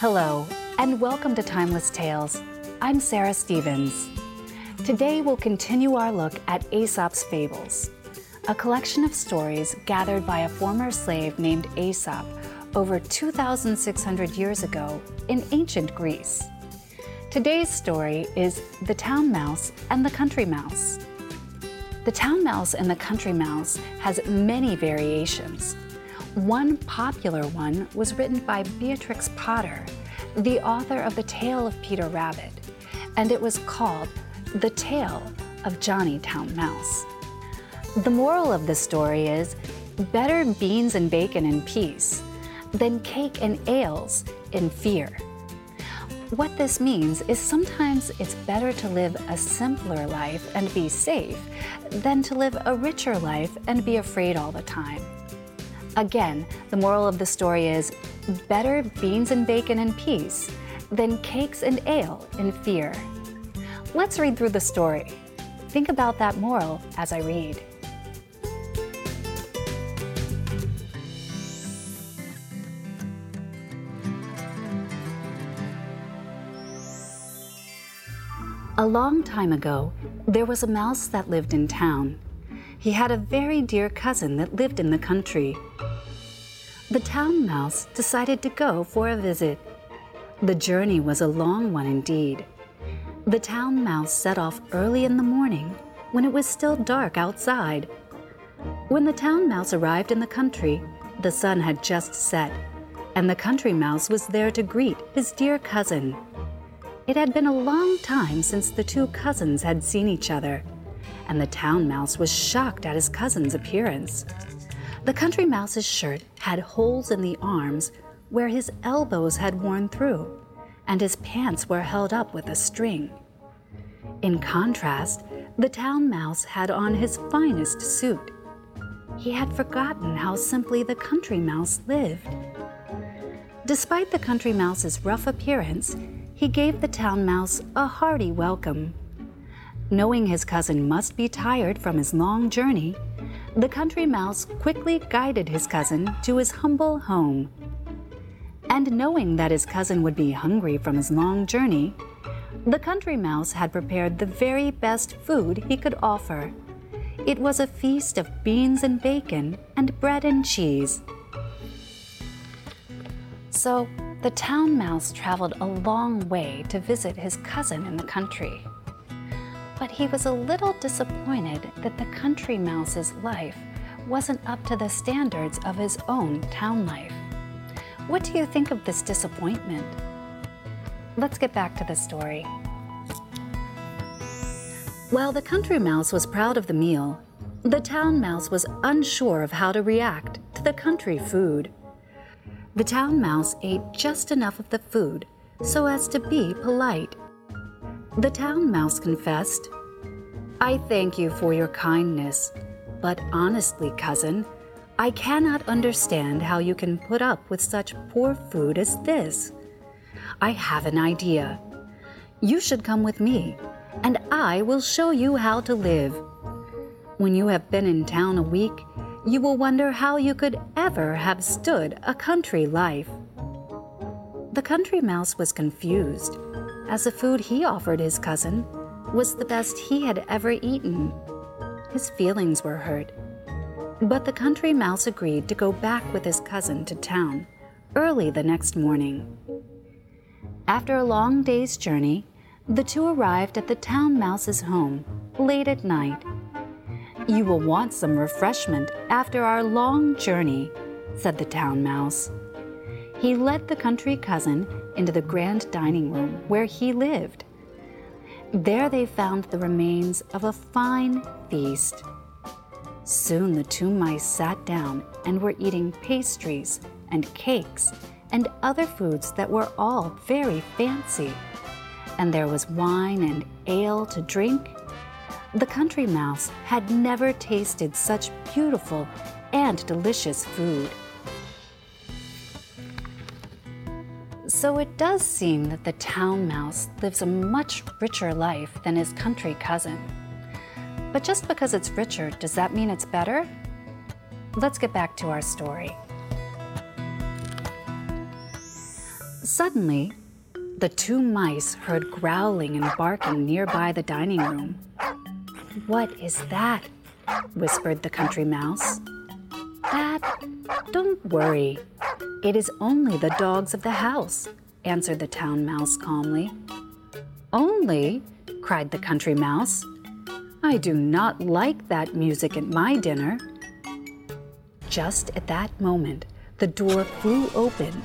Hello, and welcome to Timeless Tales. I'm Sarah Stevens. Today we'll continue our look at Aesop's Fables, a collection of stories gathered by a former slave named Aesop over 2,600 years ago in ancient Greece. Today's story is The Town Mouse and the Country Mouse. The Town Mouse and the Country Mouse has many variations. One popular one was written by Beatrix Potter, the author of The Tale of Peter Rabbit, and it was called The Tale of Johnny Town Mouse. The moral of the story is better beans and bacon in peace than cake and ales in fear. What this means is sometimes it's better to live a simpler life and be safe than to live a richer life and be afraid all the time. Again, the moral of the story is better beans and bacon in peace than cakes and ale in fear. Let's read through the story. Think about that moral as I read. A long time ago, there was a mouse that lived in town. He had a very dear cousin that lived in the country. The town mouse decided to go for a visit. The journey was a long one indeed. The town mouse set off early in the morning when it was still dark outside. When the town mouse arrived in the country, the sun had just set, and the country mouse was there to greet his dear cousin. It had been a long time since the two cousins had seen each other, and the town mouse was shocked at his cousin's appearance. The country mouse's shirt had holes in the arms where his elbows had worn through, and his pants were held up with a string. In contrast, the town mouse had on his finest suit. He had forgotten how simply the country mouse lived. Despite the country mouse's rough appearance, he gave the town mouse a hearty welcome. Knowing his cousin must be tired from his long journey, the country mouse quickly guided his cousin to his humble home. And knowing that his cousin would be hungry from his long journey, the country mouse had prepared the very best food he could offer. It was a feast of beans and bacon and bread and cheese. So, the town mouse traveled a long way to visit his cousin in the country. But he was a little disappointed that the country mouse's life wasn't up to the standards of his own town life. What do you think of this disappointment? Let's get back to the story. While the country mouse was proud of the meal, the town mouse was unsure of how to react to the country food. The town mouse ate just enough of the food so as to be polite. The town mouse confessed, I thank you for your kindness, but honestly, cousin, I cannot understand how you can put up with such poor food as this. I have an idea. You should come with me, and I will show you how to live. When you have been in town a week, you will wonder how you could ever have stood a country life. The country mouse was confused, as the food he offered his cousin was the best he had ever eaten. His feelings were hurt. But the country mouse agreed to go back with his cousin to town early the next morning. After a long day's journey, the two arrived at the town mouse's home late at night you will want some refreshment after our long journey, said the town mouse. He led the country cousin into the grand dining room where he lived. There they found the remains of a fine feast. Soon the two mice sat down and were eating pastries and cakes and other foods that were all very fancy. And there was wine and ale to drink the country mouse had never tasted such beautiful and delicious food. So it does seem that the town mouse lives a much richer life than his country cousin. But just because it's richer, does that mean it's better? Let's get back to our story. Suddenly, the two mice heard growling and barking nearby the dining room. What is that? whispered the country mouse. That? Don't worry. It is only the dogs of the house, answered the town mouse calmly. Only? cried the country mouse. I do not like that music at my dinner. Just at that moment, the door flew open,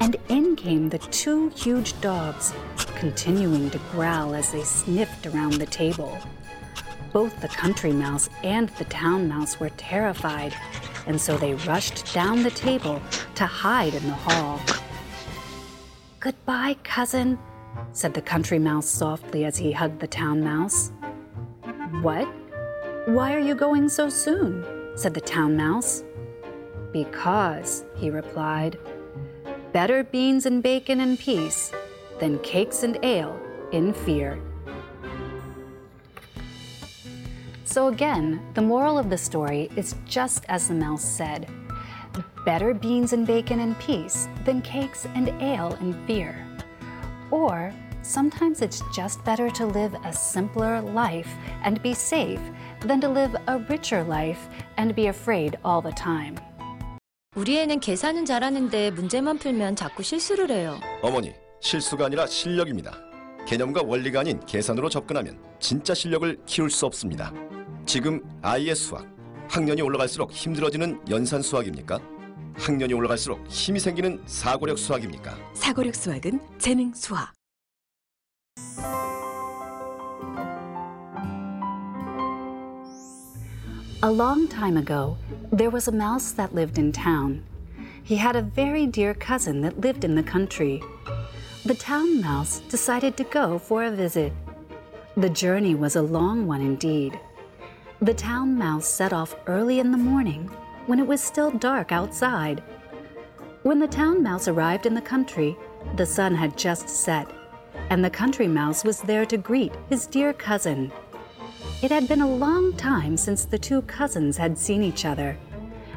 and in came the two huge dogs, continuing to growl as they sniffed around the table. Both the country mouse and the town mouse were terrified, and so they rushed down the table to hide in the hall. Goodbye, cousin, said the country mouse softly as he hugged the town mouse. What? Why are you going so soon? said the town mouse. Because, he replied, better beans and bacon in peace than cakes and ale in fear. So, again, the moral of the story is just as the mouse said better beans and bacon in peace than cakes and ale in fear. Or sometimes it's just better to live a simpler life and be safe than to live a richer life and be afraid all the time. 우리 애는 계산은 잘하는데 문제만 풀면 자꾸 실수를 해요. 어머니, 실수가 아니라 실력입니다. 개념과 원리가 아닌 계산으로 접근하면 진짜 실력을 키울 수 없습니다. 지금 아이의 수학, 학년이 올라갈수록 힘들어지는 연산 수학입니까? 학년이 올라갈수록 힘이 생기는 사고력 수학입니까? 사고력 수학은 재능 수학. A long time ago, there was a mouse that lived in town. He had a very dear cousin that lived in the country. The town mouse decided to go for a visit. The journey was a long one indeed. The town mouse set off early in the morning when it was still dark outside. When the town mouse arrived in the country, the sun had just set, and the country mouse was there to greet his dear cousin. It had been a long time since the two cousins had seen each other,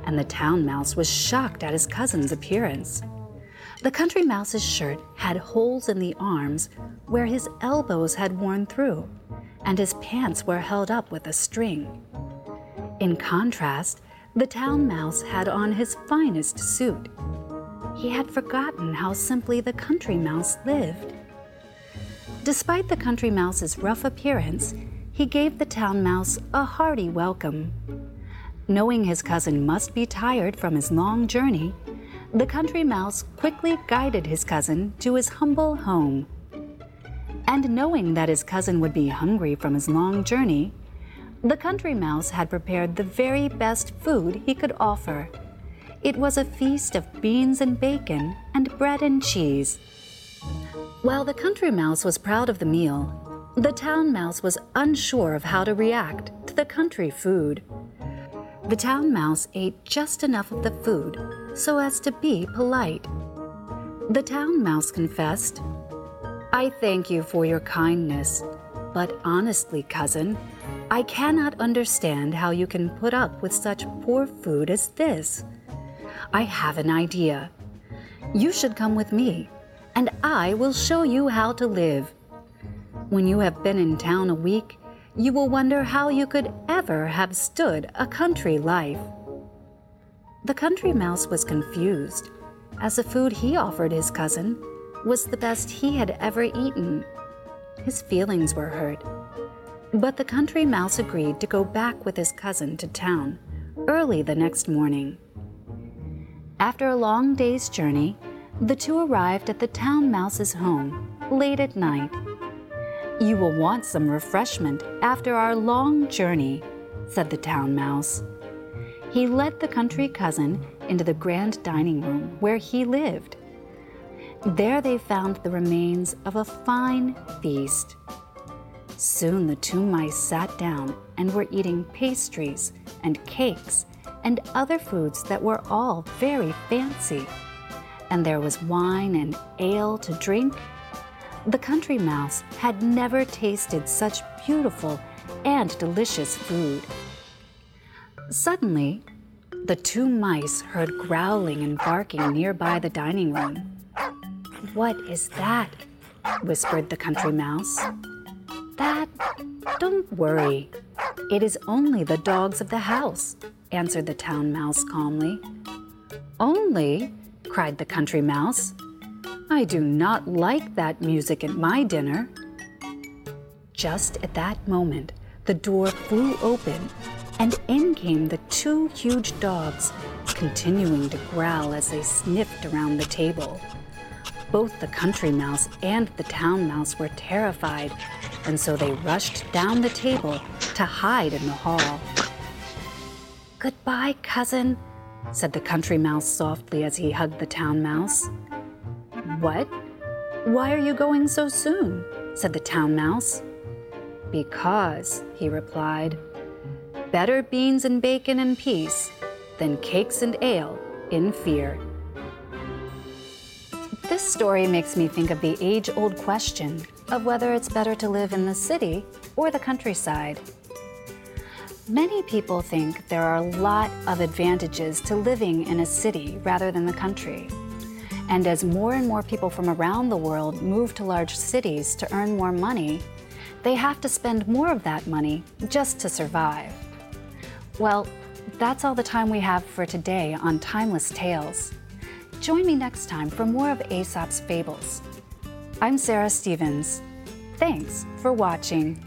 and the town mouse was shocked at his cousin's appearance. The country mouse's shirt had holes in the arms where his elbows had worn through, and his pants were held up with a string. In contrast, the town mouse had on his finest suit. He had forgotten how simply the country mouse lived. Despite the country mouse's rough appearance, he gave the town mouse a hearty welcome. Knowing his cousin must be tired from his long journey, the country mouse quickly guided his cousin to his humble home. And knowing that his cousin would be hungry from his long journey, the country mouse had prepared the very best food he could offer. It was a feast of beans and bacon and bread and cheese. While the country mouse was proud of the meal, the town mouse was unsure of how to react to the country food. The town mouse ate just enough of the food so as to be polite. The town mouse confessed, I thank you for your kindness, but honestly, cousin, I cannot understand how you can put up with such poor food as this. I have an idea. You should come with me, and I will show you how to live. When you have been in town a week, you will wonder how you could ever have stood a country life. The country mouse was confused, as the food he offered his cousin was the best he had ever eaten. His feelings were hurt. But the country mouse agreed to go back with his cousin to town early the next morning. After a long day's journey, the two arrived at the town mouse's home late at night. You will want some refreshment after our long journey, said the town mouse. He led the country cousin into the grand dining room where he lived. There they found the remains of a fine feast. Soon the two mice sat down and were eating pastries and cakes and other foods that were all very fancy. And there was wine and ale to drink the country mouse had never tasted such beautiful and delicious food. Suddenly, the two mice heard growling and barking nearby the dining room. What is that? whispered the country mouse. That, don't worry. It is only the dogs of the house, answered the town mouse calmly. Only? cried the country mouse. I do not like that music at my dinner. Just at that moment, the door flew open, and in came the two huge dogs, continuing to growl as they sniffed around the table. Both the country mouse and the town mouse were terrified, and so they rushed down the table to hide in the hall. Goodbye, cousin, said the country mouse softly as he hugged the town mouse. What? Why are you going so soon? said the town mouse. Because, he replied, better beans and bacon in peace than cakes and ale in fear. This story makes me think of the age old question of whether it's better to live in the city or the countryside. Many people think there are a lot of advantages to living in a city rather than the country. And as more and more people from around the world move to large cities to earn more money, they have to spend more of that money just to survive. Well, that's all the time we have for today on Timeless Tales. Join me next time for more of Aesop's Fables. I'm Sarah Stevens. Thanks for watching.